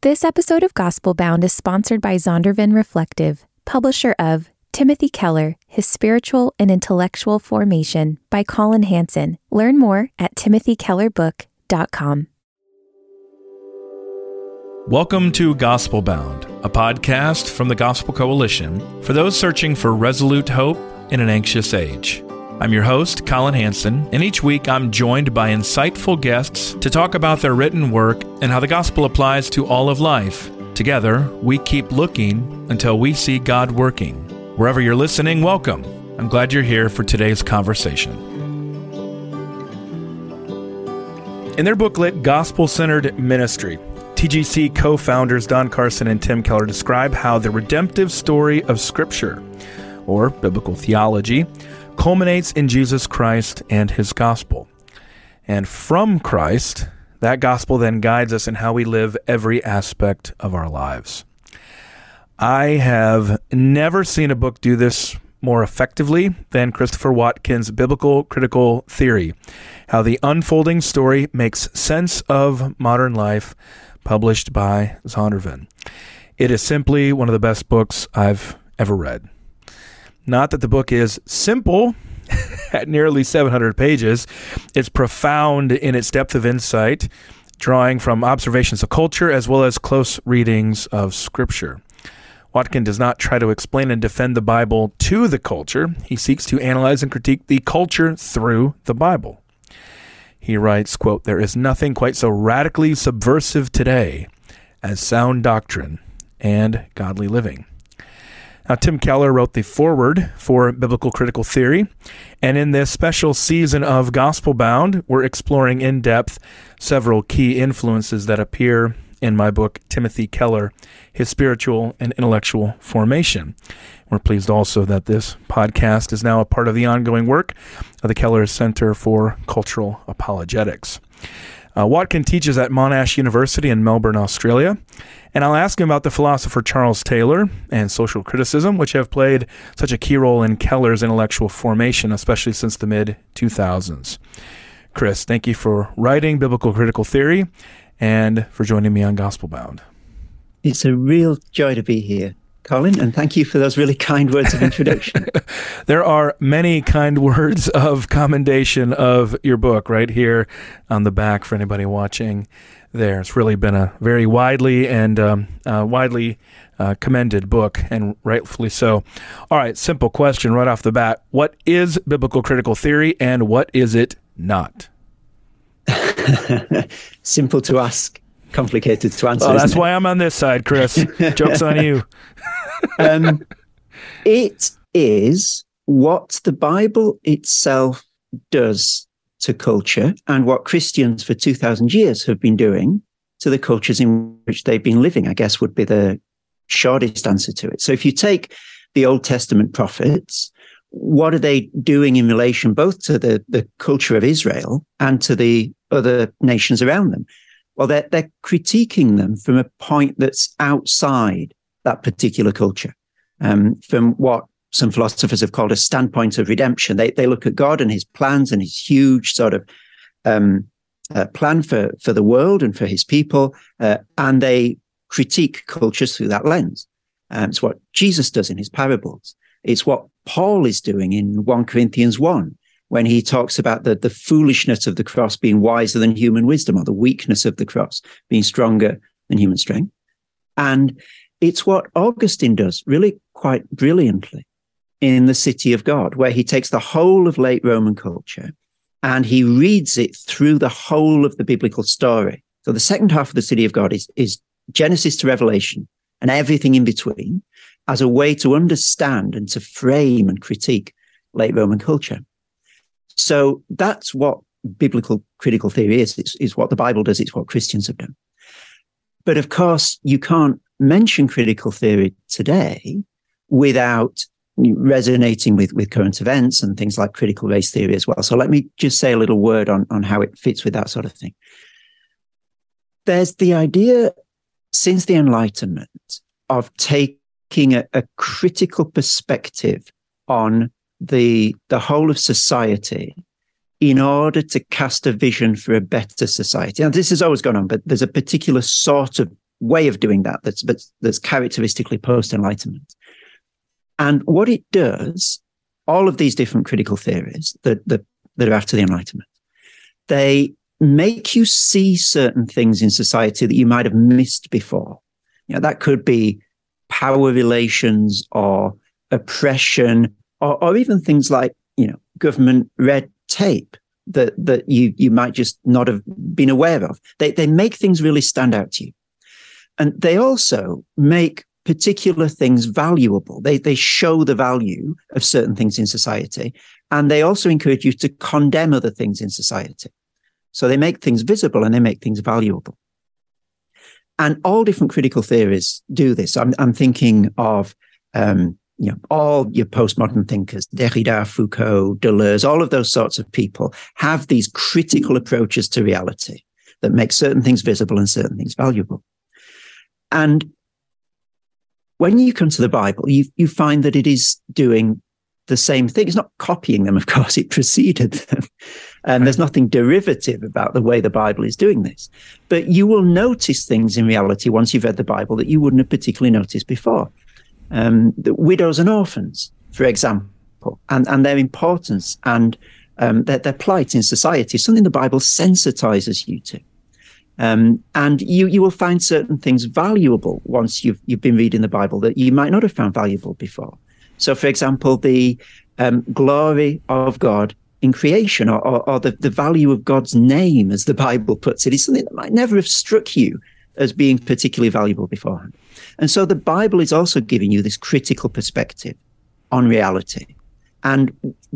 This episode of Gospel Bound is sponsored by Zondervan Reflective, publisher of Timothy Keller, His Spiritual and Intellectual Formation by Colin Hansen. Learn more at timothykellerbook.com. Welcome to Gospel Bound, a podcast from the Gospel Coalition for those searching for resolute hope in an anxious age. I'm your host, Colin Hansen, and each week I'm joined by insightful guests to talk about their written work and how the gospel applies to all of life. Together, we keep looking until we see God working. Wherever you're listening, welcome. I'm glad you're here for today's conversation. In their booklet, Gospel Centered Ministry, TGC co founders Don Carson and Tim Keller describe how the redemptive story of Scripture, or biblical theology, culminates in Jesus Christ and his gospel. And from Christ, that gospel then guides us in how we live every aspect of our lives. I have never seen a book do this more effectively than Christopher Watkin's Biblical Critical Theory How the Unfolding Story Makes Sense of Modern Life, published by Zondervan. It is simply one of the best books I've ever read. Not that the book is simple at nearly 700 pages, it's profound in its depth of insight, drawing from observations of culture as well as close readings of Scripture. Watkin does not try to explain and defend the Bible to the culture. He seeks to analyze and critique the culture through the Bible. He writes, quote, There is nothing quite so radically subversive today as sound doctrine and godly living. Now, Tim Keller wrote the foreword for Biblical Critical Theory. And in this special season of Gospel Bound, we're exploring in depth several key influences that appear in my book, Timothy Keller His Spiritual and Intellectual Formation. We're pleased also that this podcast is now a part of the ongoing work of the Keller Center for Cultural Apologetics. Uh, Watkin teaches at Monash University in Melbourne, Australia. And I'll ask him about the philosopher Charles Taylor and social criticism, which have played such a key role in Keller's intellectual formation, especially since the mid 2000s. Chris, thank you for writing Biblical Critical Theory and for joining me on Gospel Bound. It's a real joy to be here. Colin, and thank you for those really kind words of introduction. there are many kind words of commendation of your book right here on the back for anybody watching there. It's really been a very widely and um, uh, widely uh, commended book, and rightfully so. All right, simple question right off the bat What is biblical critical theory and what is it not? simple to ask complicated to answer. Well, that's why I'm on this side, Chris. Joke's on you. um, it is what the Bible itself does to culture and what Christians for 2,000 years have been doing to the cultures in which they've been living, I guess would be the shortest answer to it. So if you take the Old Testament prophets, what are they doing in relation both to the, the culture of Israel and to the other nations around them? Well, they're, they're critiquing them from a point that's outside that particular culture, um, from what some philosophers have called a standpoint of redemption. They, they look at God and his plans and his huge sort of um, uh, plan for, for the world and for his people, uh, and they critique cultures through that lens. Um, it's what Jesus does in his parables. It's what Paul is doing in 1 Corinthians 1 when he talks about the, the foolishness of the cross being wiser than human wisdom or the weakness of the cross being stronger than human strength. And it's what Augustine does really quite brilliantly in the City of God, where he takes the whole of late Roman culture and he reads it through the whole of the biblical story. So the second half of the City of God is, is Genesis to Revelation and everything in between as a way to understand and to frame and critique late Roman culture. So that's what biblical critical theory is. It's, it's what the Bible does. It's what Christians have done. But of course, you can't mention critical theory today without resonating with, with current events and things like critical race theory as well. So let me just say a little word on, on how it fits with that sort of thing. There's the idea since the Enlightenment of taking a, a critical perspective on the the whole of society in order to cast a vision for a better society. Now, this has always gone on, but there's a particular sort of way of doing that that's that's characteristically post enlightenment. And what it does, all of these different critical theories that, that that are after the enlightenment, they make you see certain things in society that you might have missed before. You know, that could be power relations or oppression or, or even things like, you know, government red tape that, that you, you might just not have been aware of. They, they make things really stand out to you. And they also make particular things valuable. They, they show the value of certain things in society. And they also encourage you to condemn other things in society. So they make things visible and they make things valuable. And all different critical theories do this. I'm, I'm thinking of, um, you know, all your postmodern thinkers, Derrida, Foucault, Deleuze, all of those sorts of people have these critical approaches to reality that make certain things visible and certain things valuable. And when you come to the Bible, you, you find that it is doing the same thing. It's not copying them, of course, it preceded them. And there's nothing derivative about the way the Bible is doing this. But you will notice things in reality once you've read the Bible that you wouldn't have particularly noticed before. Um, widows and orphans, for example, and, and their importance and um, their, their plight in society, something the Bible sensitizes you to. Um, and you you will find certain things valuable once you've you've been reading the Bible that you might not have found valuable before. So, for example, the um, glory of God in creation or, or, or, the, the value of God's name, as the Bible puts it, is something that might never have struck you as being particularly valuable beforehand. And so the Bible is also giving you this critical perspective on reality. And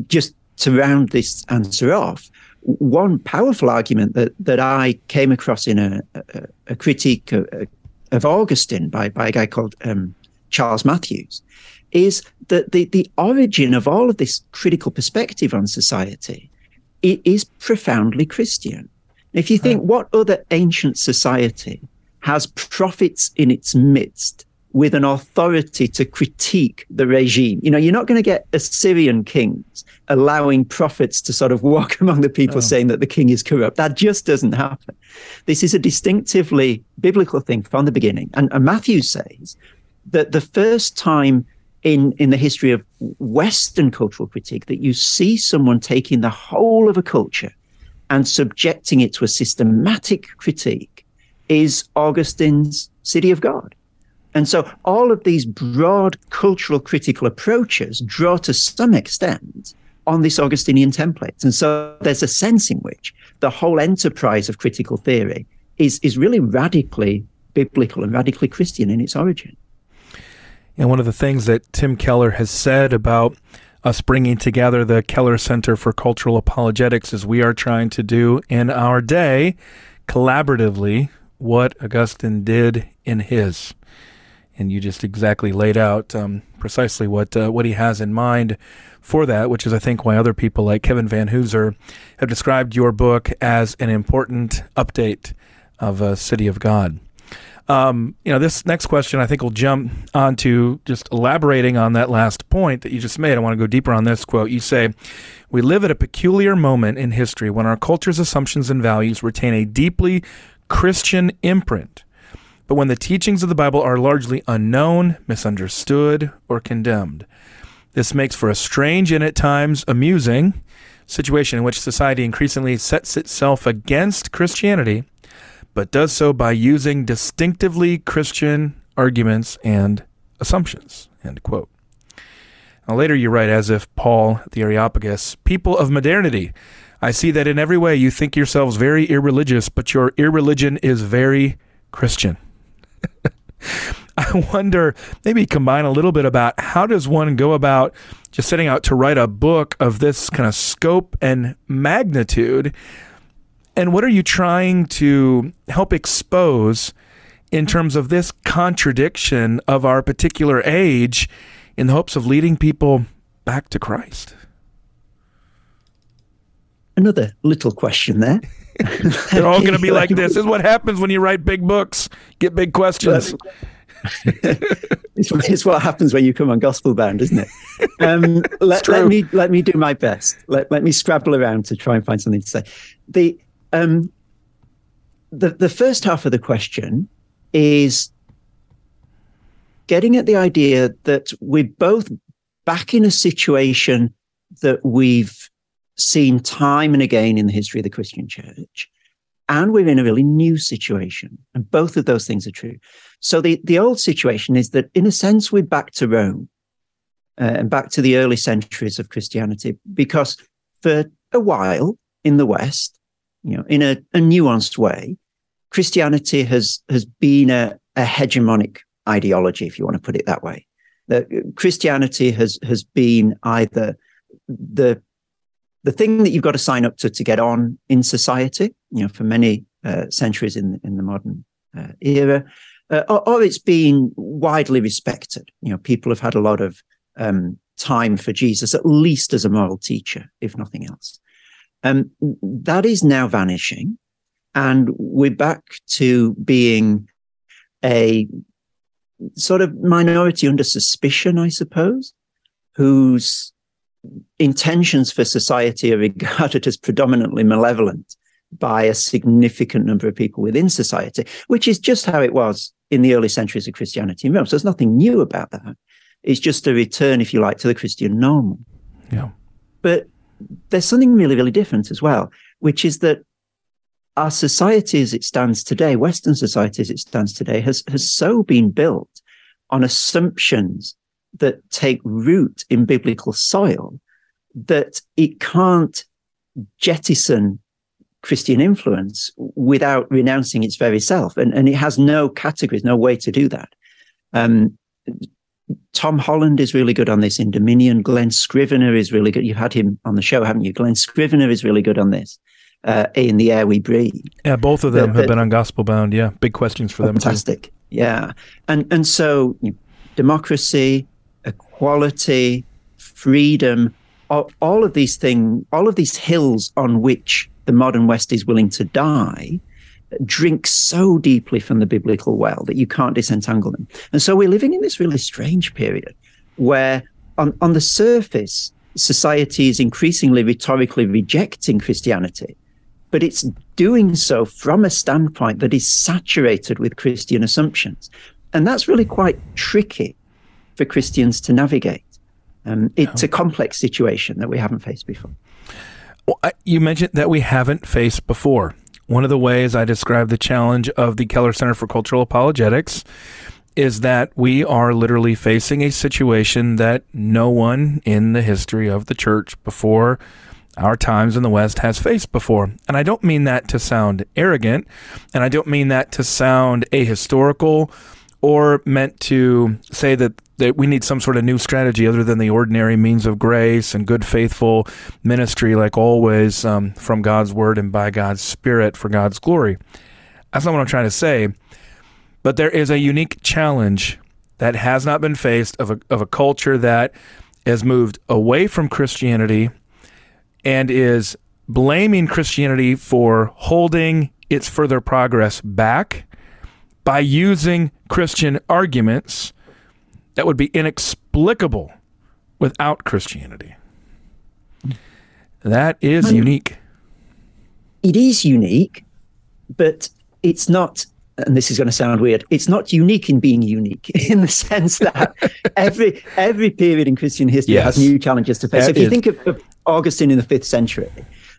just to round this answer off, one powerful argument that, that I came across in a, a, a critique of, of, Augustine by, by a guy called um, Charles Mathewes is that the, the origin of all of this critical perspective on society it is profoundly Christian. If you think, what other ancient society has prophets in its midst with an authority to critique the regime? You know, you're not going to get Assyrian kings allowing prophets to sort of walk among the people oh. saying that the king is corrupt. That just doesn't happen. This is a distinctively biblical thing from the beginning. And, and Matthew says that the first time in in the history of Western cultural critique that you see someone taking the whole of a culture and subjecting it to a systematic critique is Augustine's City of God. And so all of these broad cultural critical approaches draw to some extent on this Augustinian template. And so there's a sense in which the whole enterprise of critical theory is, is really radically biblical and radically Christian in its origin. And one of the things that Tim Keller has said about us bringing together the Keller Center for Cultural Apologetics is we are trying to do in our day collaboratively what Augustine did in his. And you just exactly laid out um, precisely what uh, what he has in mind for that, which is I think why other people like Kevin Vanhoozer have described your book as an important update of a City of God. Um, you know, this next question I think will jump onto just elaborating on that last point that you just made. I want to go deeper on this quote. You say, We live at a peculiar moment in history when our culture's assumptions and values retain a deeply Christian imprint, but when the teachings of the Bible are largely unknown, misunderstood, or condemned. This makes for a strange and at times amusing situation in which society increasingly sets itself against Christianity but does so by using distinctively Christian arguments and assumptions. End quote. Now, later you write, as if Paul the Areopagus, people of modernity, I see that in every way you think yourselves very irreligious, but your irreligion is very Christian. I wonder, maybe combine a little bit about how does one go about just setting out to write a book of this kind of scope and magnitude and what are you trying to help expose in terms of this contradiction of our particular age in the hopes of leading people back to Christ? Another little question there. They're all going to be like this. This is what happens when you write big books, get big questions. it's, it's, what happens when you come on gospel bound, isn't it? Um, let, let, me let me do my best. Let, let me scrabble around to try and find something to say. The um, the the first half of the question is getting at the idea that we're both back in a situation that we've seen time and again in the history of the Christian church. And we're in a really new situation. And both of those things are true. So the, the old situation is that, in a sense, we're back to Rome uh, and back to the early centuries of Christianity, because for a while in the West, you know, in a, a nuanced way, Christianity has has been a, a hegemonic ideology, if you want to put it that way. That Christianity has has been either the the thing that you've got to sign up to to get on in society, you know, for many uh, centuries in in the modern uh, era, uh, or, or, it's been widely respected. You know, people have had a lot of um, time for Jesus, at least as a moral teacher, if nothing else. Um, that is now vanishing, and we're back to being a sort of minority under suspicion, I suppose, whose intentions for society are regarded as predominantly malevolent by a significant number of people within society, which is just how it was in the early centuries of Christianity in Rome. So there's nothing new about that. It's just a return, if you like, to the Christian normal. Yeah. But there's something really, really different as well, which is that our society as it stands today, Western society as it stands today, has, has so been built on assumptions that take root in biblical soil that it can't jettison Christian influence without renouncing its very self. And, and it has no categories, no way to do that. Um, Tom Holland is really good on this in Dominion. Glen Scrivener is really good. You've had him on the show, haven't you? Glen Scrivener is really good on this. Uh, in the air we breathe. Yeah, both of them the, the, have been on Gospel Bound. Yeah, big questions for them. Fantastic. Yeah, and and so democracy, equality, freedom, all, all of these things, all of these hills on which the modern West is willing to die, drink so deeply from the biblical well that you can't disentangle them. And so we're living in this really strange period where, on, on the surface, society is increasingly rhetorically rejecting Christianity, but it's doing so from a standpoint that is saturated with Christian assumptions. And that's really quite tricky for Christians to navigate. Um, it's a complex situation that we haven't faced before. Well, you mentioned that we haven't faced before. One of the ways I describe the challenge of the Keller Center for Cultural Apologetics is that we are literally facing a situation that no one in the history of the church before our times in the West has faced before. And I don't mean that to sound arrogant, and I don't mean that to sound ahistorical or meant to say that, that we need some sort of new strategy other than the ordinary means of grace and good, faithful ministry, like always, um, from God's word and by God's spirit for God's glory. That's not what I'm trying to say. But there is a unique challenge that has not been faced of a, of a culture that has moved away from Christianity and is blaming Christianity for holding its further progress back by using Christian arguments that would be inexplicable without Christianity. That is unique. It is unique, but it's not and this is going to sound weird it's not unique in being unique in the sense that every every period in christian history yes. has new challenges to face that if you think of, of, augustine in the fifth century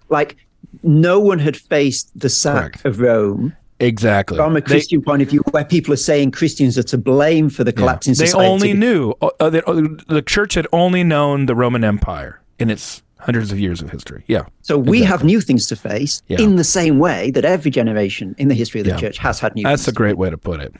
like no one had faced the sack Correct. of rome Exactly. From a Christian they, point of view, where people are saying Christians are to blame for the collapse yeah. in society. They only knew, uh, uh, the church had only known the Roman Empire in its hundreds of years of history. Yeah. So we exactly. have new things to face yeah. in the same way that every generation in the history of the yeah. church has had new That's a great way to put it.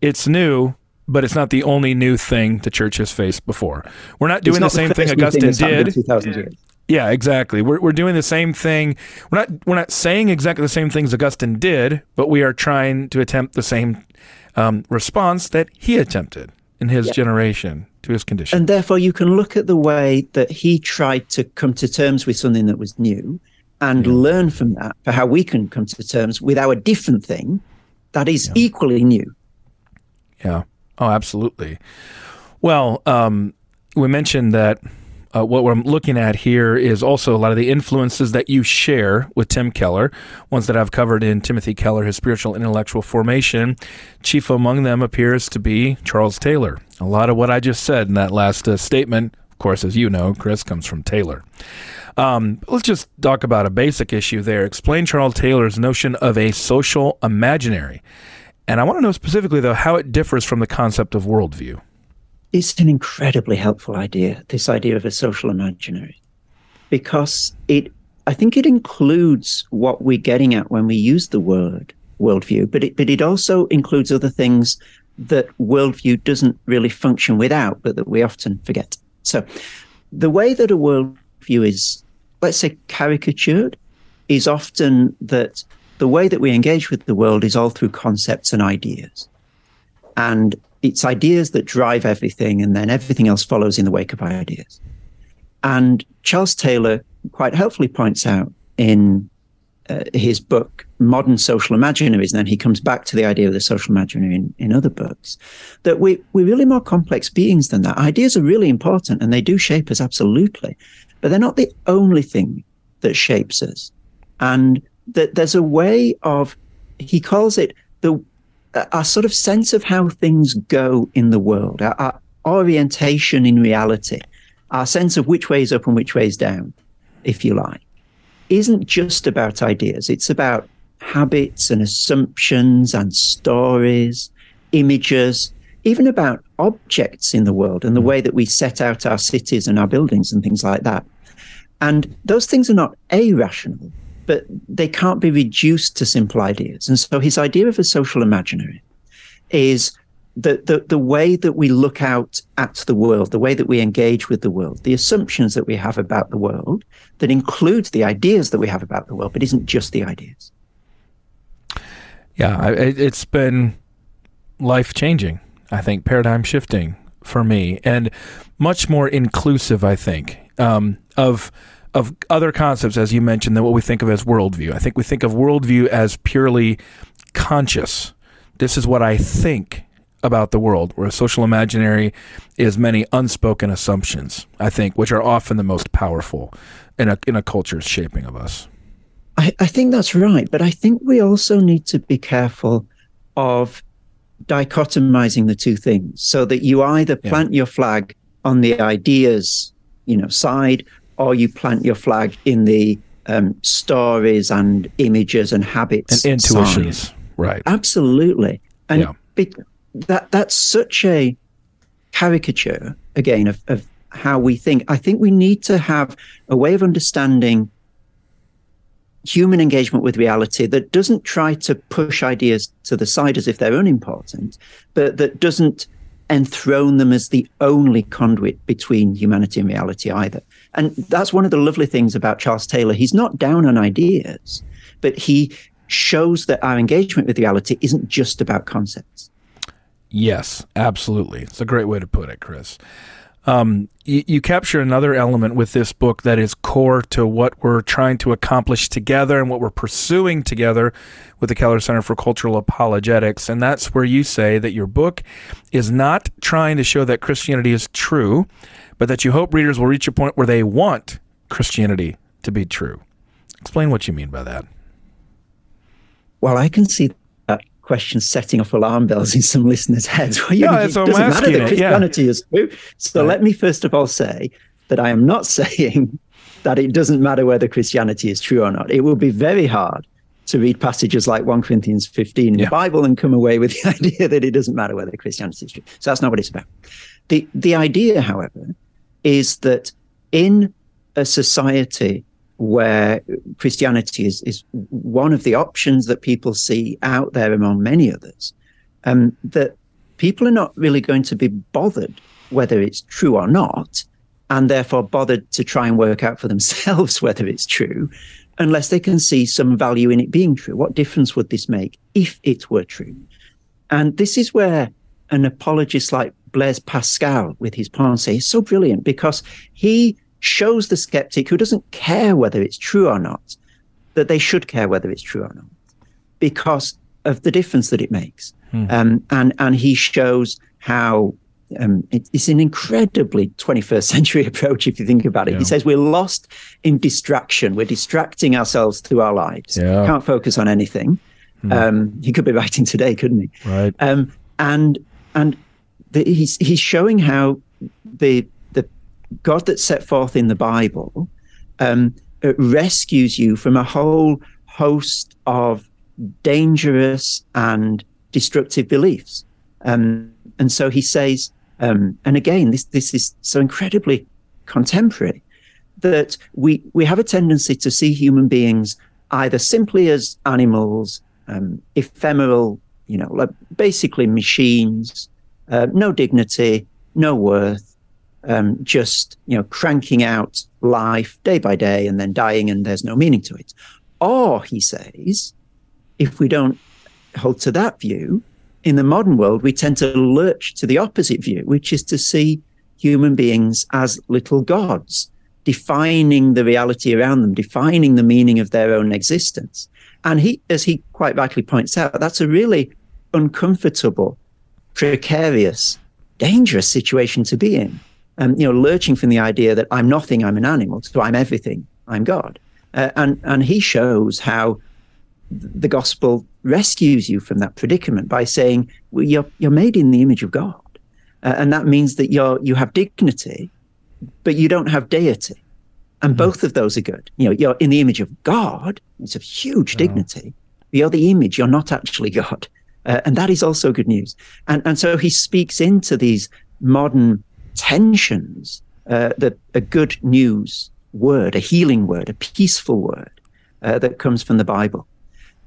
It's new, but it's not the only new thing the church has faced before. We're not doing not the same the thing Augustine thing did. 2000 years. Yeah, exactly. We're we're doing the same thing. We're not we're not saying exactly the same things Augustine did, but we are trying to attempt the same um, response that he attempted in his generation to his condition. And therefore, you can look at the way that he tried to come to terms with something that was new, and yeah. learn from that for how we can come to terms with our different thing that is yeah. equally new. Yeah. Oh, absolutely. Well, um, we mentioned that uh, what we're looking at here is also a lot of the influences that you share with Tim Keller, ones that I've covered in Timothy Keller, his spiritual intellectual formation. Chief among them appears to be Charles Taylor. A lot of what I just said in that last uh, statement, of course, as you know, Chris, comes from Taylor. Um, let's just talk about a basic issue there. Explain Charles Taylor's notion of a social imaginary. And I want to know specifically, though, how it differs from the concept of worldview. It's an incredibly helpful idea, this idea of a social imaginary, because it, I think it includes what we're getting at when we use the word worldview, but it, but it also includes other things that worldview doesn't really function without, but that we often forget. So the way that a worldview is, let's say, caricatured is often that the way that we engage with the world is all through concepts and ideas. And it's ideas that drive everything, and then everything else follows in the wake of ideas. And Charles Taylor quite helpfully points out in uh, his book, Modern Social Imaginaries, and then he comes back to the idea of the social imaginary in, in other books, that we, we're really more complex beings than that. Ideas are really important and they do shape us absolutely, but they're not the only thing that shapes us. And that there's a way of, he calls it the our sort of sense of how things go in the world, our, our orientation in reality, our sense of which way is up and which way is down, if you like, isn't just about ideas. It's about habits and assumptions and stories, images, even about objects in the world and the mm. way that we set out our cities and our buildings and things like that. And those things are not irrational but they can't be reduced to simple ideas. And so his idea of a social imaginary is the, the, the way that we look out at the world, the way that we engage with the world, the assumptions that we have about the world that includes the ideas that we have about the world, but isn't just the ideas. Yeah, it's been life changing, I think, paradigm shifting for me, and much more inclusive, I think, um, of of other concepts, as you mentioned, than what we think of as worldview. I think we think of worldview as purely conscious. This is what I think about the world, where a social imaginary is many unspoken assumptions, I think, which are often the most powerful in a, in a culture's shaping of us. I, I think that's right. But I think we also need to be careful of dichotomizing the two things so that you either plant yeah. your flag on the ideas you know side or you plant your flag in the um, stories and images and habits and intuitions. Right. Absolutely. And yeah. be, that that's such a caricature again of, of how we think. I think we need to have a way of understanding human engagement with reality that doesn't try to push ideas to the side as if they're unimportant, but that doesn't enthrone them as the only conduit between humanity and reality either. And that's one of the lovely things about Charles Taylor. He's not down on ideas, but he shows that our engagement with reality isn't just about concepts. Yes, absolutely. It's a great way to put it, Chris. Um, you, you, capture another element with this book that is core to what we're trying to accomplish together and what we're pursuing together with the Keller Center for Cultural Apologetics. And that's where you say that your book is not trying to show that Christianity is true, but that you hope readers will reach a point where they want Christianity to be true. Explain what you mean by that. Well, I can see that question setting off alarm bells in some listeners' heads. Well, you, no, it doesn't matter that Christianity yeah. is true. So right. let me first of all say that I am not saying that it doesn't matter whether Christianity is true or not. It will be very hard to read passages like 1 Corinthians 15 in yeah. the Bible and come away with the idea that it doesn't matter whether Christianity is true. So that's not what it's about. The the idea, however, is that in a society where Christianity is, is one of the options that people see out there among many others, um, that people are not really going to be bothered whether it's true or not, and therefore bothered to try and work out for themselves whether it's true, unless they can see some value in it being true. What difference would this make if it were true? And this is where an apologist like Blaise Pascal with his Pensées is so brilliant because he shows the skeptic who doesn't care whether it's true or not that they should care whether it's true or not because of the difference that it makes. Hmm. Um, and and he shows how um, it, it's an incredibly 21st century approach if you think about it. Yeah. He says we're lost in distraction. We're distracting ourselves through our lives. Yeah. Can't focus on anything. Hmm. Um, he could be writing today, couldn't he? Right. Um, and and the, he's he's showing how the the God that's set forth in the Bible um, uh, rescues you from a whole host of dangerous and destructive beliefs. Um, and so he says, um, and again, this this is so incredibly contemporary that we we have a tendency to see human beings either simply as animals, um, ephemeral, you know, like basically machines, uh, no dignity, no worth, um, just you know, cranking out life day by day and then dying, and there's no meaning to it. Or he says, if we don't hold to that view, in the modern world, we tend to lurch to the opposite view, which is to see human beings as little gods, defining the reality around them, defining the meaning of their own existence. And he, as he quite rightly points out, that's a really uncomfortable, precarious, dangerous situation to be in. Um, you know, lurching from the idea that I'm nothing, I'm an animal, so I'm everything, I'm God. Uh, and and he shows how the gospel rescues you from that predicament by saying well, you're you're made in the image of God, uh, and that means that you're you have dignity, but you don't have deity, and Mm-hmm. both of those are good. You know, you're in the image of God; it's a huge Yeah. dignity. You're the image; you're not actually God, uh, and that is also good news. And and so he speaks into these modern tensions uh, that a good news word, a healing word, a peaceful word uh, that comes from the Bible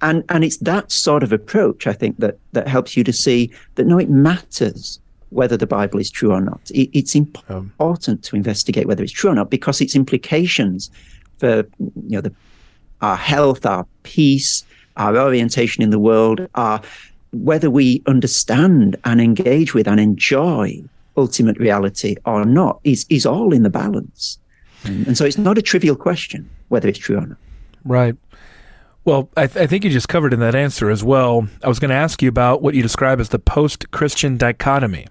and and it's that sort of approach I think that that helps you to see that no, it matters whether the Bible is true or not. It, it's Um, important to investigate whether it's true or not because its implications for you know the, our health, our peace, our orientation in the world, are whether we understand and engage with and enjoy ultimate reality or not is is all in the balance. And, and so it's not a trivial question whether it's true or not. Right. Well, I, th- I think you just covered in that answer as well. I was going to ask you about what you describe as the post Christian dichotomy,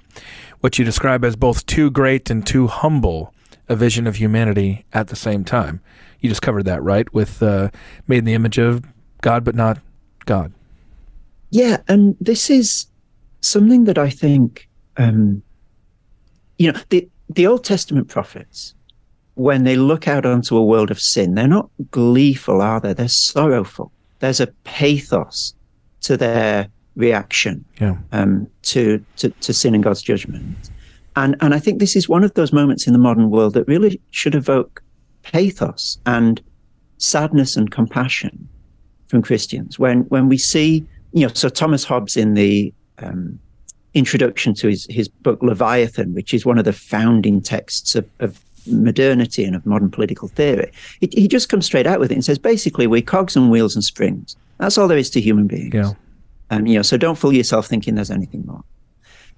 what you describe as both too great and too humble a vision of humanity at the same time. You just covered that, right? With uh, made in the image of God, but not God. Yeah, and this is something that I think, um, you know, the the Old Testament prophets, when they look out onto a world of sin, they're not gleeful, are they? They're sorrowful. There's a pathos to their reaction Yeah. um, to, to to sin and God's judgment, and and I think this is one of those moments in the modern world that really should evoke pathos and sadness and compassion from Christians when when we see you know so Thomas Hobbes in the um, introduction to his his book Leviathan, which is one of the founding texts of, of modernity and of modern political theory, he, he just comes straight out with it and says basically we're cogs and wheels and springs. That's all there is to human beings. Yeah. Um, you know, so don't fool yourself thinking there's anything more.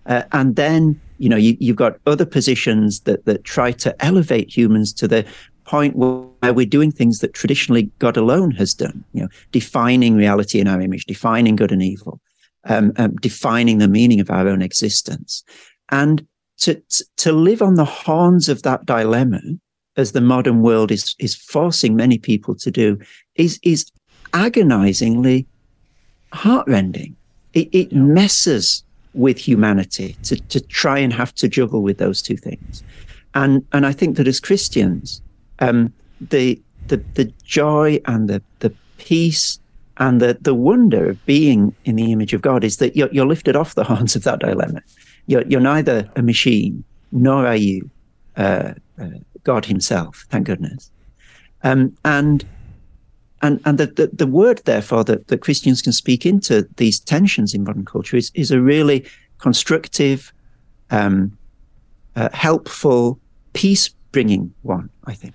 Uh, and then, you know, you, you've got other positions that that try to elevate humans to the point where we're doing things that traditionally God alone has done. You know, defining reality in our image, defining good and evil, um, um, defining the meaning of our own existence, and to to live on the horns of that dilemma, as the modern world is is forcing many people to do, is is agonizingly heartrending. It, it messes with humanity to, to try and have to juggle with those two things. And and I think that as Christians, um, the the the joy and the the peace and the the wonder of being in the image of God is that you're, you're lifted off the horns of that dilemma. You're you're neither a machine nor are you uh, uh, God Himself. Thank goodness. Um, and and and the, the, the word therefore that, that Christians can speak into these tensions in modern culture is is a really constructive, um, uh, helpful, peace bringing one. I think.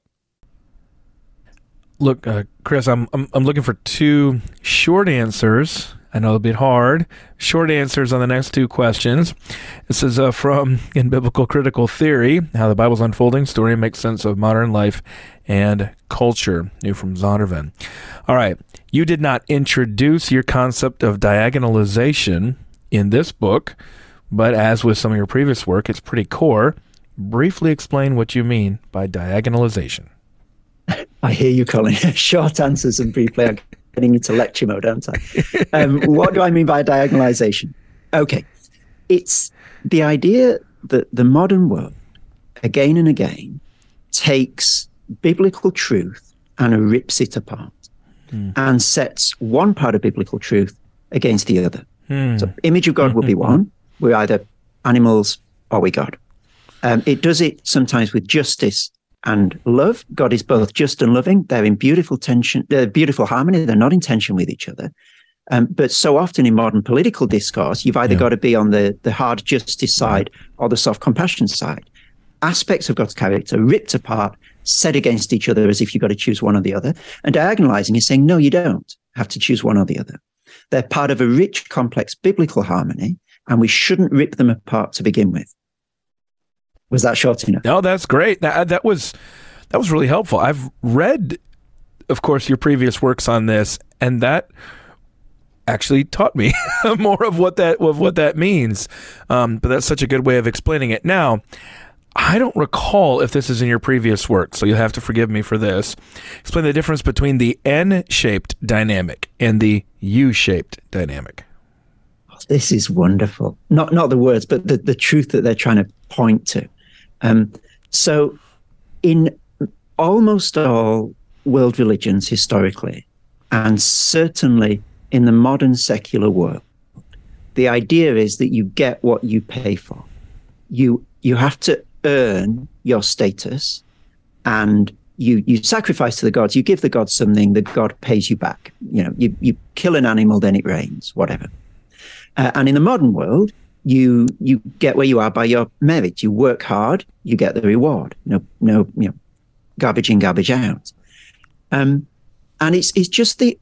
Look, uh, Chris, I'm, I'm I'm looking for two short answers. I know it'll be hard. Short answers on the next two questions. This is uh, from in biblical critical theory: how the Bible's unfolding story makes sense of modern life and culture. New from Zondervan. All right, you did not introduce your concept of diagonalization in this book. But as with some of your previous work, it's pretty core. Briefly explain what you mean by diagonalization. I hear you, Colin. Short answers and briefly. I'm getting into lecture mode, aren't I? Um, what do I mean by diagonalization? Okay. It's the idea that the modern world, again and again, takes biblical truth and rips it apart mm. and sets one part of biblical truth against the other. Mm. So, image of God will be one we're either animals or we God. Um, it does it sometimes with justice and love. God is both just and loving. They're in beautiful tension, they're beautiful harmony. They're not in tension with each other. Um, but so often in modern political discourse, you've either yeah. got to be on the, the hard justice side or the soft compassion side. Aspects of God's character ripped apart, set against each other as if you've got to choose one or the other. And diagonalizing is saying, no, you don't have to choose one or the other. They're part of a rich, complex biblical harmony and we shouldn't rip them apart to begin with. Was that short enough? No, that's great. That, that was that was really helpful. I've read, of course, your previous works on this, and that actually taught me more of what that of what that means. Um, but that's such a good way of explaining it. Now, I don't recall if this is in your previous work, so you'll have to forgive me for this. Explain the difference between the N-shaped dynamic and the U-shaped dynamic this is wonderful. Not not the words, but the, the truth that they're trying to point to. Um, so, in almost all world religions historically, and certainly in the modern secular world, the idea is that you get what you pay for. You you have to earn your status, and you you sacrifice to the gods. You give the gods something, the god pays you back. You know, you you kill an animal, then it rains, whatever. Uh, and in the modern world, you you get where you are by your merit. You work hard, you get the reward. No, no, you know, garbage in, garbage out. Um, and it's it's just the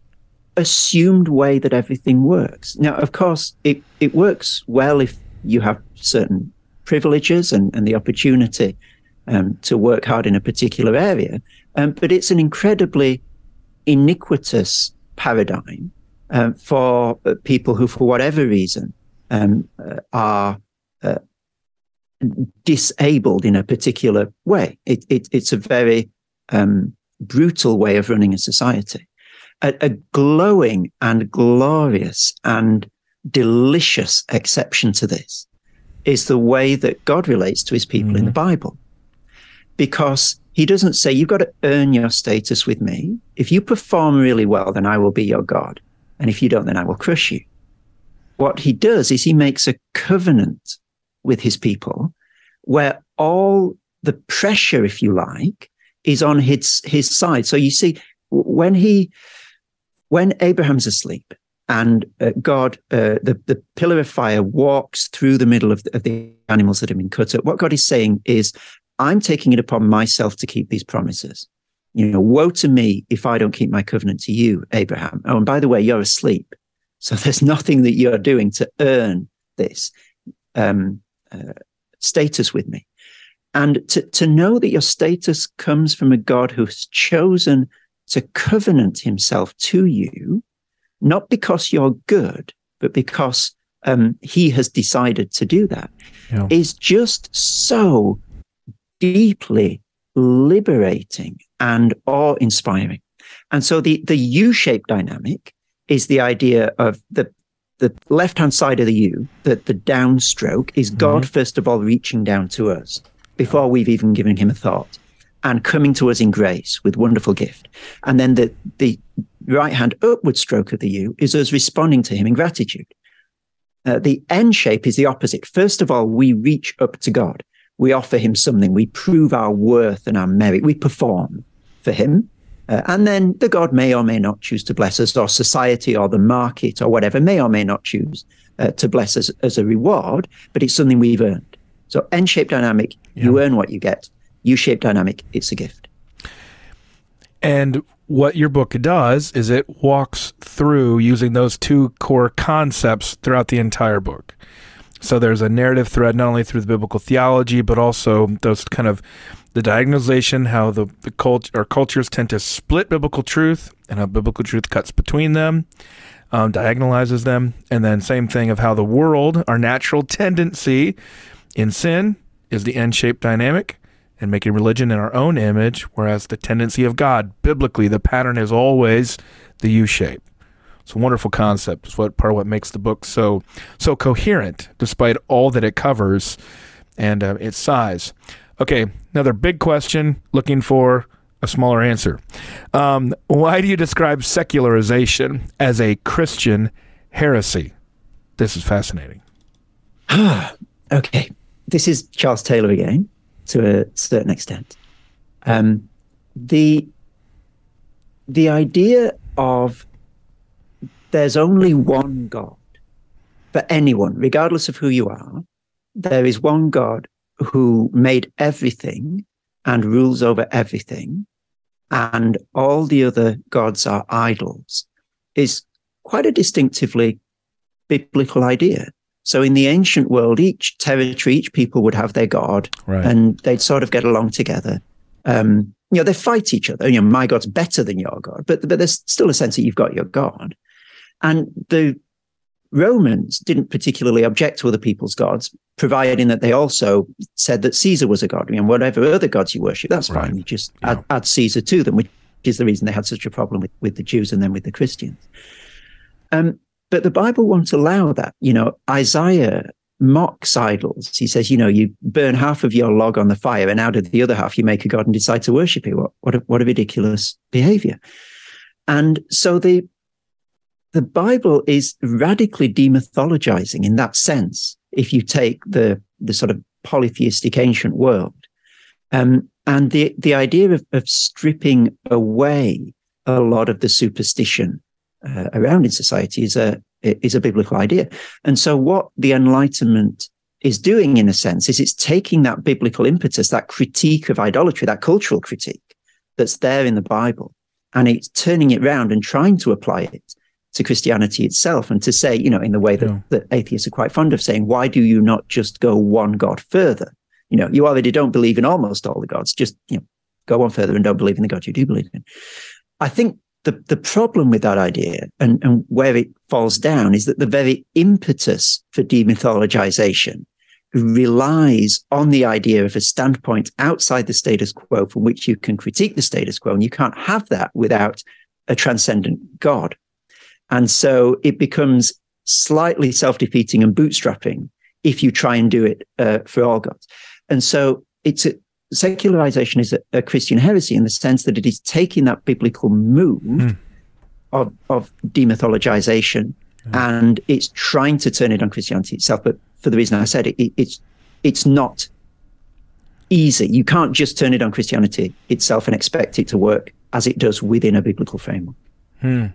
assumed way that everything works. Now, of course, it it works well if you have certain privileges and, and the opportunity um, to work hard in a particular area. Um, but it's an incredibly iniquitous paradigm um, for uh, people who, for whatever reason, um, uh, are uh, disabled in a particular way. It, it, it's a very um, brutal way of running a society. A, a, glowing and glorious and delicious exception to this is the way that God relates to his people mm-hmm. in the mm-hmm. Bible. Because he doesn't say, you've got to earn your status with me. If you perform really well, then I will be your God. And if you don't, then I will crush you. What he does is he makes a covenant with his people where all the pressure, if you like, is on his, his side. So you see, when he, when Abraham's asleep and uh, God, uh, the, the pillar of fire walks through the middle of the, of the animals that have been cut up, what God is saying is, I'm taking it upon myself to keep these promises you know, woe to me if I don't keep my covenant to you, Abraham. Oh, and by the way, you're asleep. So there's nothing that you're doing to earn this um, uh, status with me. And to, to know that your status comes from a God who has chosen to covenant himself to you, not because you're good, but because um, he has decided to do that, yeah. is just so deeply liberating and awe inspiring. And so the, the U shaped dynamic is the idea of the, the left hand side of the U, the, the downstroke, is mm-hmm. God, first of all, reaching down to us before we've even given him a thought and coming to us in grace with wonderful gift. And then the, the right hand upward stroke of the U is us responding to him in gratitude. Uh, the N shape is the opposite. First of all, we reach up to God. We offer him something. We prove our worth and our merit. We perform for him. Uh, and then the God may or may not choose to bless us, or society or the market or whatever may or may not choose uh, to bless us as a reward, but it's something we've earned. So N-shaped dynamic, yeah. you earn what you get. U-shaped dynamic, it's a gift. And what your book does is it walks through using those two core concepts throughout the entire book. So there's a narrative thread not only through the biblical theology, but also those kind of the diagonalization, how the, the cult, our cultures tend to split biblical truth and how biblical truth cuts between them, um, diagonalizes them. And then same thing of how the world, our natural tendency in sin is the N-shaped dynamic and making religion in our own image, whereas the tendency of God, biblically, the pattern is always the U shape. It's a wonderful concept. It's what part of what makes the book so so coherent, despite all that it covers and uh, its size. Okay, another big question. Looking for a smaller answer. Um, why do you describe secularization as a Christian heresy? This is fascinating. okay, this is Charles Taylor again to a certain extent. Um, the the idea of there's only one God for anyone, regardless of who you are. There is one God who made everything and rules over everything, and all the other gods are idols, is quite a distinctively biblical idea. So in the ancient world, each territory, each people would have their god, right. and they'd sort of get along together. Um, you know, they fight each other. You know, my god's better than your god, but but there's still a sense that you've got your god. And the Romans didn't particularly object to other people's gods, providing that they also said that Caesar was a god. I mean, whatever other gods you worship, that's right. fine. You just yeah. add, add, Caesar to them, which is the reason they had such a problem with, with the Jews and then with the Christians. Um, but the Bible won't allow that. You know, Isaiah mocks idols. He says, you know, you burn half of your log on the fire, and out of the other half, you make a god and decide to worship it. What what a, what a ridiculous behavior! And so the the Bible is radically demythologizing in that sense. If you take the the sort of polytheistic ancient world, um, and the the idea of, of stripping away a lot of the superstition uh, around in society is a is a biblical idea. And so, what the Enlightenment is doing, in a sense, is it's taking that biblical impetus, that critique of idolatry, that cultural critique that's there in the Bible, and it's turning it round and trying to apply it to Christianity itself, and to say, you know, in the way that, yeah. that atheists are quite fond of saying, why do you not just go one God further? You know, you already don't believe in almost all the gods. Just you know, go one further and don't believe in the God you do believe in. I think the, the problem with that idea and, and where it falls down is that the very impetus for demythologization relies on the idea of a standpoint outside the status quo from which you can critique the status quo. And you can't have that without a transcendent God. And so it becomes slightly self defeating and bootstrapping if you try and do it uh, for all gods. And so it's a, secularization is a, a, Christian heresy in the sense that it is taking that biblical move mm. of, of demythologization mm. and it's trying to turn it on Christianity itself. But for the reason I said, it, it, it's it's not easy. You can't just turn it on Christianity itself and expect it to work as it does within a biblical framework. Hmm.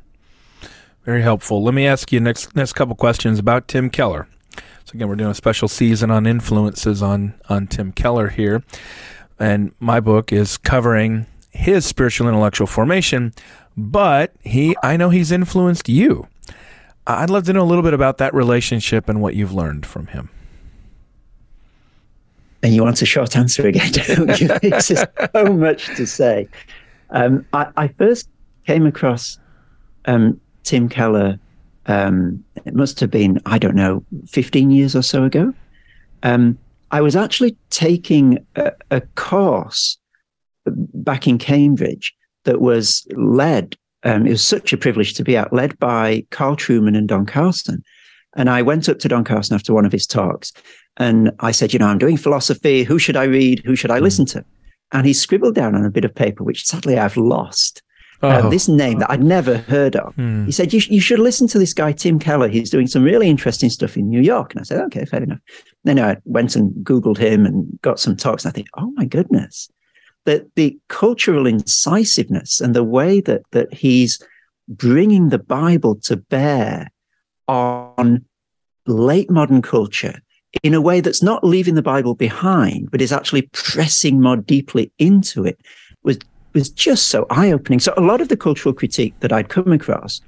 Very helpful. Let me ask you next next couple questions about Tim Keller. So again, we're doing a special season on influences on on Tim Keller here and my book is covering his spiritual intellectual formation, but he I know he's influenced you. I'd love to know a little bit about that relationship and what you've learned from him. And you want a short answer again, don't you? It's just so much to say. Um, I, I, first came across um, Tim Keller. Um, it must have been I don't know, fifteen years or so ago. Um, I was actually taking a, a course back in Cambridge that was led. Um, it was such a privilege to be at, led by Carl Trueman and Don Carson. And I went up to Don Carson after one of his talks and I said, you know, I'm doing philosophy. Who should I read? Who should I hmm. listen to? And he scribbled down on a bit of paper, which sadly I've lost. Uh, oh. This name that I'd never heard of. Hmm. He said, you, sh- you should listen to this guy, Tim Keller. He's doing some really interesting stuff in New York. And I said, okay, fair enough. Then I went and Googled him and got some talks. And I think, oh my goodness, that the cultural incisiveness and the way that, that he's bringing the Bible to bear on late modern culture in a way that's not leaving the Bible behind, but is actually pressing more deeply into it was was just so eye opening. So a lot of the cultural critique that I'd come across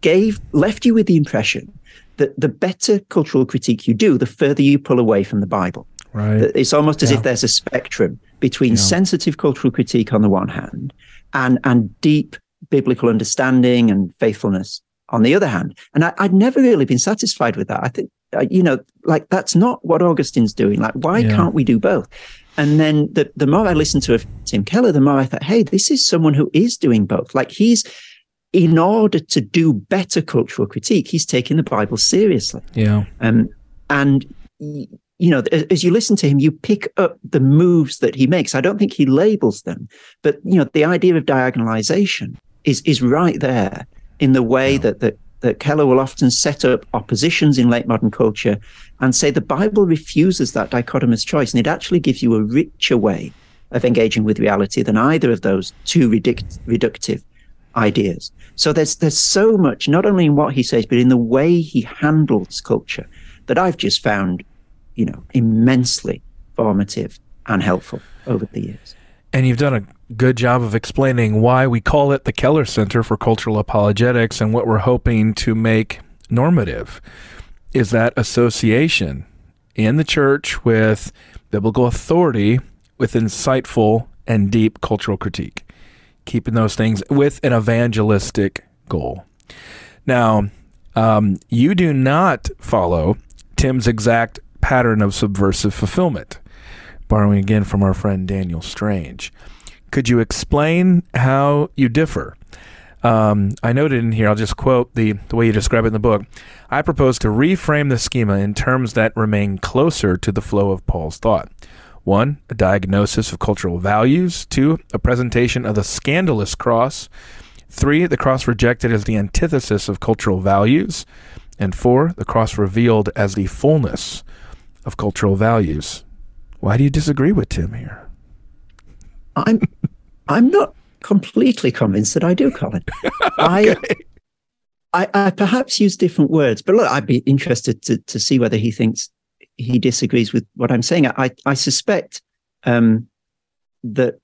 gave left you with the impression that the better cultural critique you do, the further you pull away from the Bible. Right. It's almost as yeah. if there's a spectrum between yeah. sensitive cultural critique on the one hand and and deep biblical understanding and faithfulness on the other hand. And I, would never really been satisfied with that. I think, uh, you know, like that's not what Augustine's doing. Like, why yeah. can't we do both? And then the, the more I listened to Tim Keller, the more I thought, hey, this is someone who is doing both. Like he's, in order to do better cultural critique, he's taking the Bible seriously. Yeah. Um, and, you know, as you listen to him, you pick up the moves that he makes. I don't think he labels them, but, you know, the idea of diagonalization is, is right there in the way yeah. that, that, that Keller will often set up oppositions in late modern culture and say the Bible refuses that dichotomous choice. And it actually gives you a richer way of engaging with reality than either of those two reduct- reductive ideas. So there's there's so much, not only in what he says, but in the way he handles culture, that I've just found, you know, immensely formative and helpful over the years. And you've done a good job of explaining why we call it the Keller Center for Cultural Apologetics and what we're hoping to make normative is that association in the church with biblical authority with insightful and deep cultural critique, keeping those things with an evangelistic goal. Now, um, you do not follow Tim's exact pattern of subversive fulfillment, borrowing again from our friend Daniel Strange. Could you explain how you differ? Um, I noted in here, I'll just quote the, the way you describe it in the book. I propose to reframe the schema in terms that remain closer to the flow of Paul's thought. One, a diagnosis of cultural values. Two, a presentation of the scandalous cross. Three, the cross rejected as the antithesis of cultural values. And four, the cross revealed as the fullness of cultural values. Why do you disagree with Tim here? I'm I'm not completely convinced that I do, Colin. okay. I, I, I perhaps use different words, but look, I'd be interested to to see whether he thinks he disagrees with what I'm saying. I I suspect um, that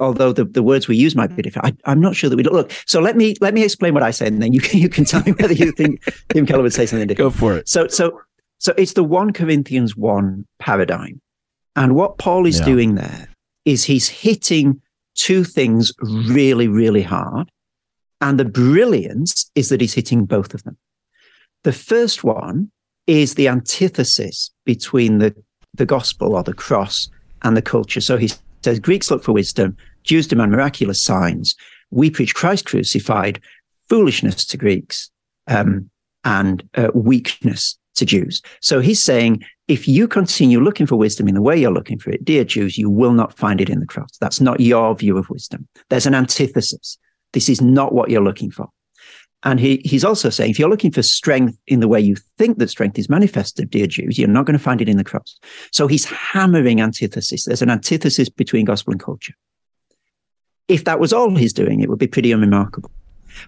although the, the words we use might be different, I, am not sure that we don't look. So let me let me explain what I say, and then you can you can tell me whether you think Tim Keller would say something different. Go for it. So so so it's the one Corinthians one paradigm, and what Paul is yeah. doing there is he's hitting two things really, really hard. And the brilliance is that he's hitting both of them. The first one is the antithesis between the, the gospel or the cross and the culture. So he says Greeks look for wisdom, Jews demand miraculous signs. We preach Christ crucified, foolishness to Greeks, um, and uh, weakness to Jews. So he's saying if you continue looking for wisdom in the way you're looking for it, dear Jews, you will not find it in the cross. That's not your view of wisdom. There's an antithesis. This is not what you're looking for. And he, he's also saying, if you're looking for strength in the way you think that strength is manifested, dear Jews, you're not going to find it in the cross. So he's hammering antithesis. There's an antithesis between gospel and culture. If that was all he's doing, it would be pretty unremarkable.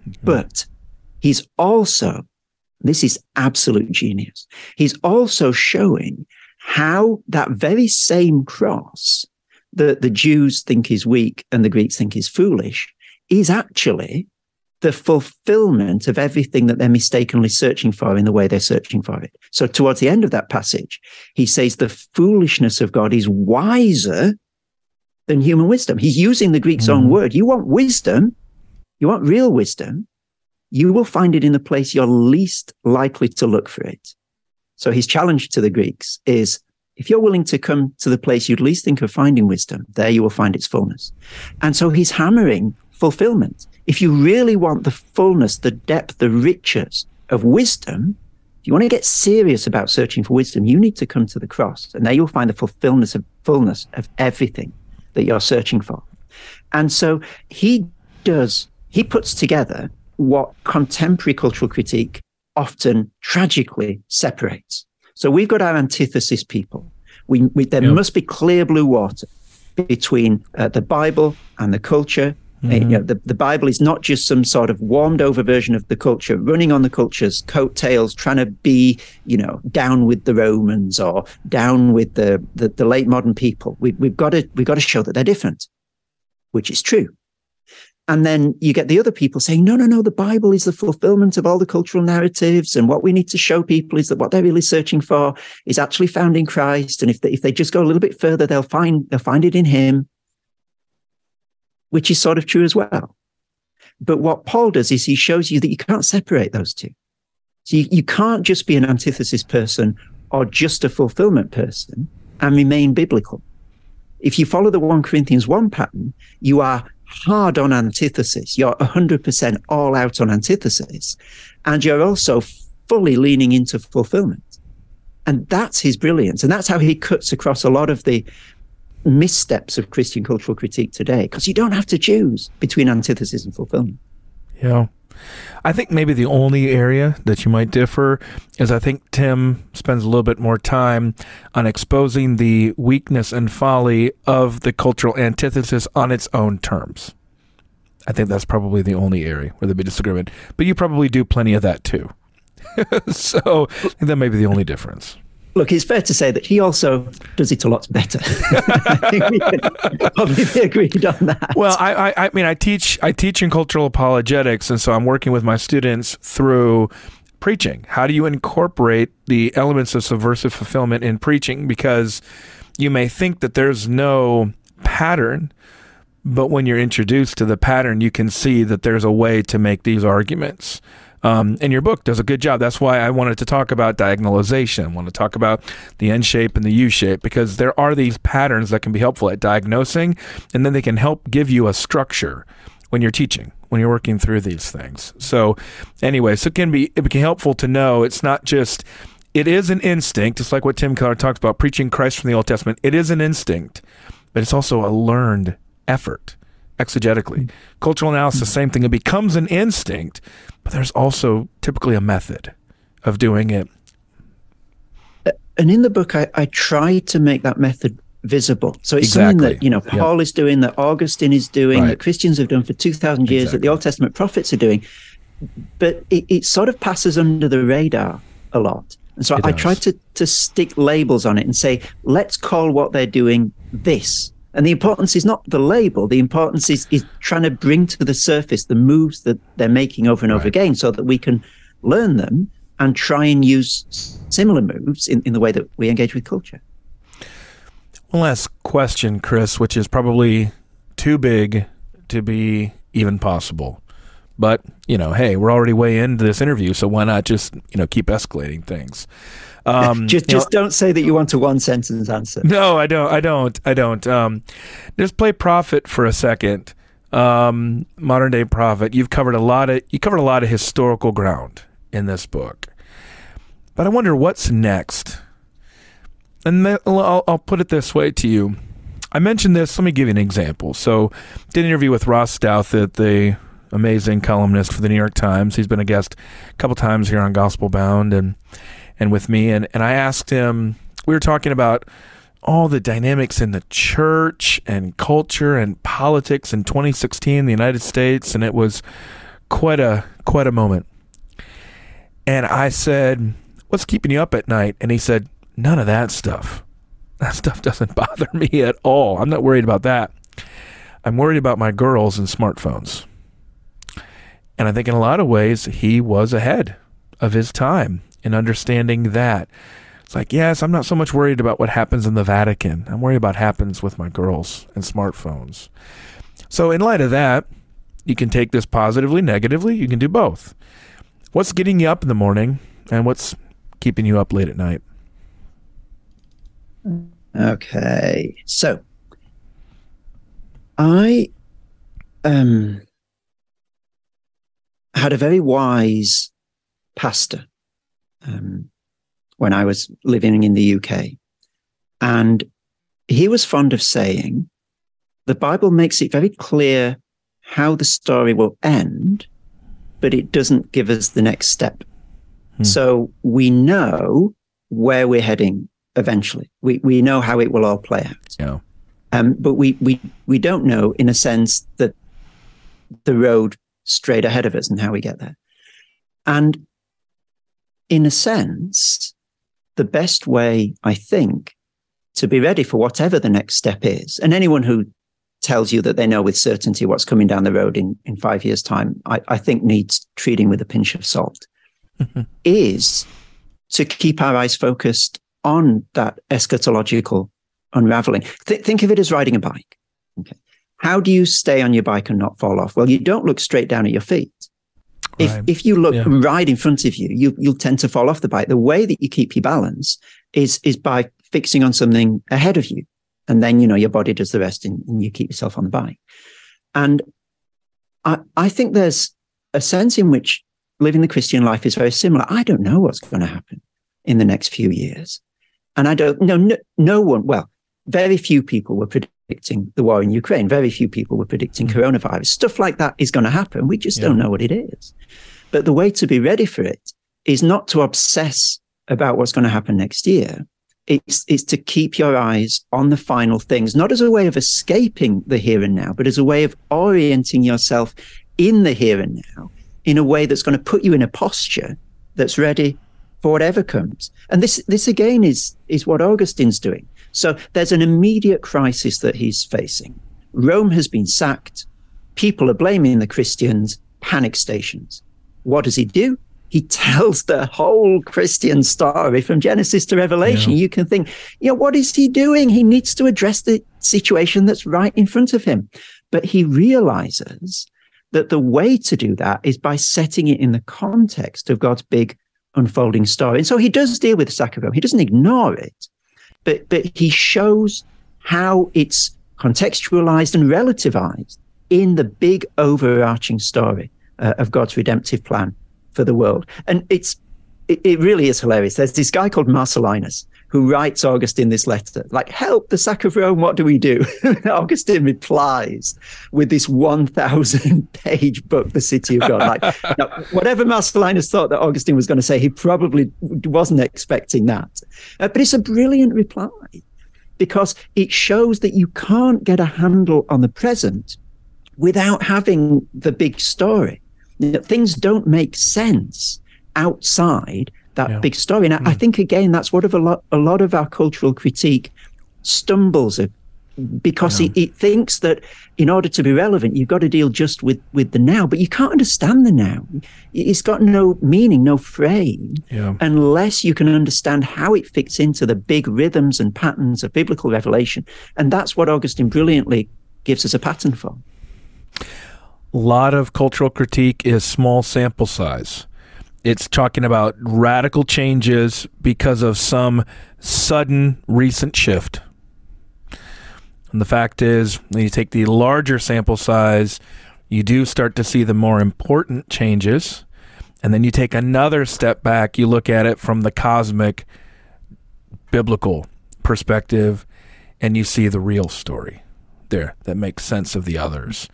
Mm-hmm. But he's also this is absolute genius. He's also showing how that very same cross that the Jews think is weak and the Greeks think is foolish is actually the fulfillment of everything that they're mistakenly searching for in the way they're searching for it. So towards the end of that passage, he says the foolishness of God is wiser than human wisdom. He's using the Greek's mm. own word. You want wisdom, you want real wisdom, you will find it in the place you're least likely to look for it. So his challenge to the Greeks is if you're willing to come to the place you'd least think of finding wisdom, there you will find its fullness. And so he's hammering fulfillment. If you really want the fullness, the depth, the riches of wisdom, if you want to get serious about searching for wisdom, you need to come to the cross. And there you'll find the fulfillment of fullness of everything that you're searching for. And so he does, he puts together what contemporary cultural critique often tragically separates. So we've got our antithesis people. We, we there yep. must be clear blue water between uh, the Bible and the culture Mm-hmm. You know, the, the Bible is not just some sort of warmed over version of the culture, running on the culture's coattails, trying to be, you know, down with the Romans or down with the the, the late modern people. We, we've got to we've got to show that they're different, which is true. And then you get the other people saying, no, no, no, the Bible is the fulfillment of all the cultural narratives. And what we need to show people is that what they're really searching for is actually found in Christ. And if they, if they just go a little bit further, they'll find, they'll find it in him, which is sort of true as well. But what Paul does is he shows you that you can't separate those two. So you, you can't just be an antithesis person or just a fulfillment person and remain biblical. If you follow the 1 Corinthians 1 pattern, you are hard on antithesis. You're 100% all out on antithesis. And you're also fully leaning into fulfillment. And that's his brilliance. And that's how he cuts across a lot of the missteps of Christian cultural critique today, because you don't have to choose between antithesis and fulfillment. Yeah. I think maybe the only area that you might differ is I think Tim spends a little bit more time on exposing the weakness and folly of the cultural antithesis on its own terms. I think that's probably the only area where there'd be disagreement. But you probably do plenty of that too. so that may be the only difference look, it's fair to say that he also does it a lot better. We probably agreed on that. Well, I, I, I mean, I teach, I teach in cultural apologetics, and so I'm working with my students through preaching. How do you incorporate the elements of subversive fulfillment in preaching? Because you may think that there's no pattern, but when you're introduced to the pattern, you can see that there's a way to make these arguments. Um, and your book does a good job. That's why I wanted to talk about diagonalization. I want to talk about the N shape and the U shape because there are these patterns that can be helpful at diagnosing, and then they can help give you a structure when you're teaching, when you're working through these things. So, anyway, so it can be it can be helpful to know it's not just it is an instinct, just like what Tim Keller talks about preaching Christ from the Old Testament. It is an instinct, but it's also a learned effort exegetically. Cultural analysis, same thing. It becomes an instinct, but there's also typically a method of doing it. Uh, and in the book, I, I try to make that method visible. So it's exactly. something that, you know, Paul is doing, that Augustine is doing, right. that Christians have done for 2,000 years, exactly. that the Old Testament prophets are doing. But it, it, sort of passes under the radar a lot. And so it I does. try to, to stick labels on it and say, let's call what they're doing this and the importance is not the label. The importance is, is trying to bring to the surface the moves that they're making over and over again so that we can learn them and try and use similar moves in, in the way that we engage with culture. One last question, Chris, which is probably too big to be even possible. But, you know, hey, we're already way into this interview, so why not just, you know, keep escalating things? Um, just just know, don't say that you want a one sentence answer. No, I don't. I don't. I don't. Um, just play prophet for a second. Um, modern day prophet. You've covered a lot of you covered a lot of historical ground in this book, but I wonder what's next. And I'll, I'll put it this way to you. I mentioned this. Let me give you an example. So, did an interview with Ross Douthat, the amazing columnist for the New York Times. He's been a guest a couple times here on Gospel Bound, and and with me. And, and I asked him, we were talking about all the dynamics in the church and culture and politics in 2016 in the United States. And it was quite a, quite a moment. And I said, what's keeping you up at night? And he said, none of that stuff. That stuff doesn't bother me at all. I'm not worried about that. I'm worried about my girls and smartphones. And I think in a lot of ways, he was ahead of his time and understanding that. It's like, yes, I'm not so much worried about what happens in the Vatican. I'm worried about what happens with my girls and smartphones. So, in light of that, you can take this positively, negatively. You can do both. What's getting you up in the morning and what's keeping you up late at night? Okay. So, I um, had a very wise pastor um, when I was living in the UK. And he was fond of saying, the Bible makes it very clear how the story will end, but it doesn't give us the next step. Hmm. So we know where we're heading eventually. We, we know how it will all play out. Yeah. Um, but we, we, we don't know in a sense that the road straight ahead of us and how we get there. And in a sense, the best way, I think, to be ready for whatever the next step is, and anyone who tells you that they know with certainty what's coming down the road in, in five years' time, I, I think needs treating with a pinch of salt, mm-hmm. is to keep our eyes focused on that eschatological unraveling. Th- think of it as riding a bike. Okay. How do you stay on your bike and not fall off? Well, you don't look straight down at your feet. If, right. if you look yeah. right in front of you, you, you'll tend to fall off the bike. The way that you keep your balance is, is by fixing on something ahead of you. And then, you know, your body does the rest and, and you keep yourself on the bike. And I, I think there's a sense in which living the Christian life is very similar. I don't know what's going to happen in the next few years. And I don't know, no, no one, well, very few people were predicting the war in Ukraine. Very few people were predicting mm. coronavirus. Stuff like that is going to happen. We just yeah. don't know what it is. But the way to be ready for it is not to obsess about what's going to happen next year. It's, it's to keep your eyes on the final things, not as a way of escaping the here and now, but as a way of orienting yourself in the here and now in a way that's going to put you in a posture that's ready for whatever comes. And this, this again is, is what Augustine's doing. So there's an immediate crisis that he's facing. Rome has been sacked. People are blaming the Christians, panic stations. What does he do? He tells the whole Christian story from Genesis to Revelation. Yeah. You can think, you know, what is he doing? He needs to address the situation that's right in front of him. But he realizes that the way to do that is by setting it in the context of God's big unfolding story. And so he does deal with the Rome. He doesn't ignore it, but, but he shows how it's contextualized and relativized in the big overarching story uh, of God's redemptive plan for the world. And it's, it, it really is hilarious. There's this guy called Marcellinus who writes Augustine this letter, like, help the sack of Rome, what do we do? Augustine replies with this 1,000 page book, The City of God. Like, now, whatever Marcellinus thought that Augustine was going to say, he probably wasn't expecting that. Uh, but it's a brilliant reply because it shows that you can't get a handle on the present without having the big story. You know, things don't make sense outside that yeah. big story. And mm. I, I, hmm. think again, that's what of a lot a lot of our cultural critique stumbles at because yeah. it, it, thinks that in order to be relevant, you've got to deal just with with the now, but you can't understand the now. It's got no meaning, no frame, yeah. unless you can understand how it fits into the big rhythms and patterns of biblical revelation. And that's what Augustine brilliantly gives us a pattern for. Lot of cultural critique is small sample size it's talking about radical changes because of some sudden recent shift. And the fact is, when you take the larger sample size, you do start to see the more important changes. And then you take another step back, you look at it from the cosmic, biblical perspective, and you see the real story there that makes sense of the others.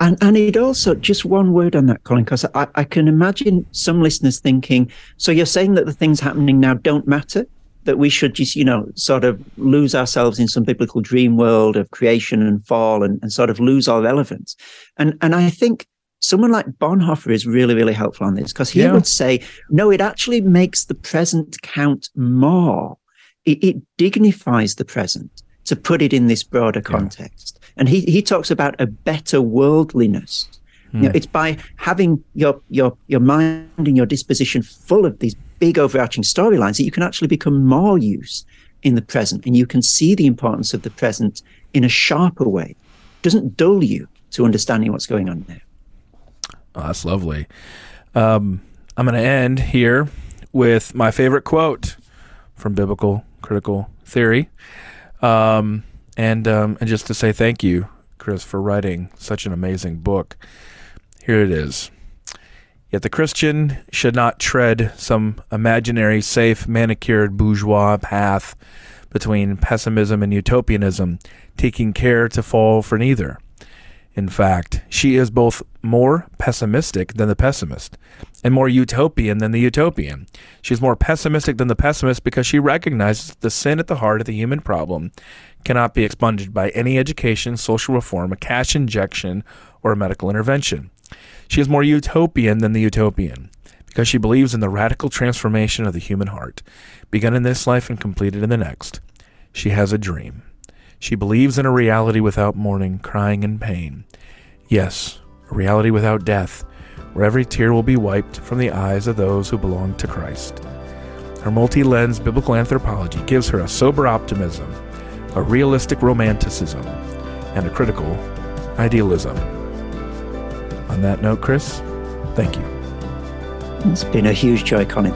And and it also just one word on that, Colin, because I, I can imagine some listeners thinking, so you're saying that the things happening now don't matter, that we should just, you know, sort of lose ourselves in some biblical dream world of creation and fall and, and sort of lose our relevance. And and I think someone like Bonhoeffer is really, really helpful on this because he yeah. would say, no, it actually makes the present count more. It, it dignifies the present to put it in this broader context. And he, he talks about a better worldliness. Mm. You know, hmm. it's by having your, your, your mind and your disposition full of these big overarching storylines that you can actually become more use in the present and you can see the importance of the present in a sharper way. It doesn't dull you to understanding what's going on there. Oh, that's lovely. Um, I'm going to end here with my favorite quote from Biblical Critical Theory. Um, and um, and just to say thank you, Chris, for writing such an amazing book. Here it is. Yet the Christian should not tread some imaginary, safe, manicured bourgeois path between pessimism and utopianism, taking care to fall for neither. In fact, she is both more pessimistic than the pessimist and more utopian than the utopian. She's more pessimistic than the pessimist because she recognizes the sin at the heart of the human problem cannot be expunged by any education, social reform, a cash injection, or a medical intervention. She is more utopian than the utopian because she believes in the radical transformation of the human heart, begun in this life and completed in the next. She has a dream. She believes in a reality without mourning, crying, and pain. Yes, a reality without death, where every tear will be wiped from the eyes of those who belong to Christ. Her multi lens biblical anthropology gives her a sober optimism, a realistic romanticism, and a critical idealism. On that note, Chris, thank you. It's been a huge joy, Colin.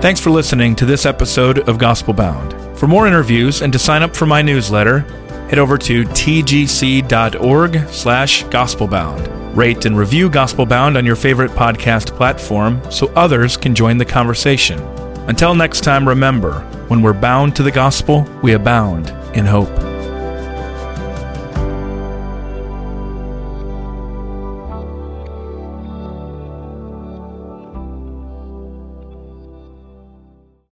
Thanks for listening to this episode of Gospel Bound. For more interviews and to sign up for my newsletter, head over to tgc.org slash gospelbound. Rate and review Gospel Bound on your favorite podcast platform so others can join the conversation. Until next time, remember, when we're bound to the gospel, we abound in hope.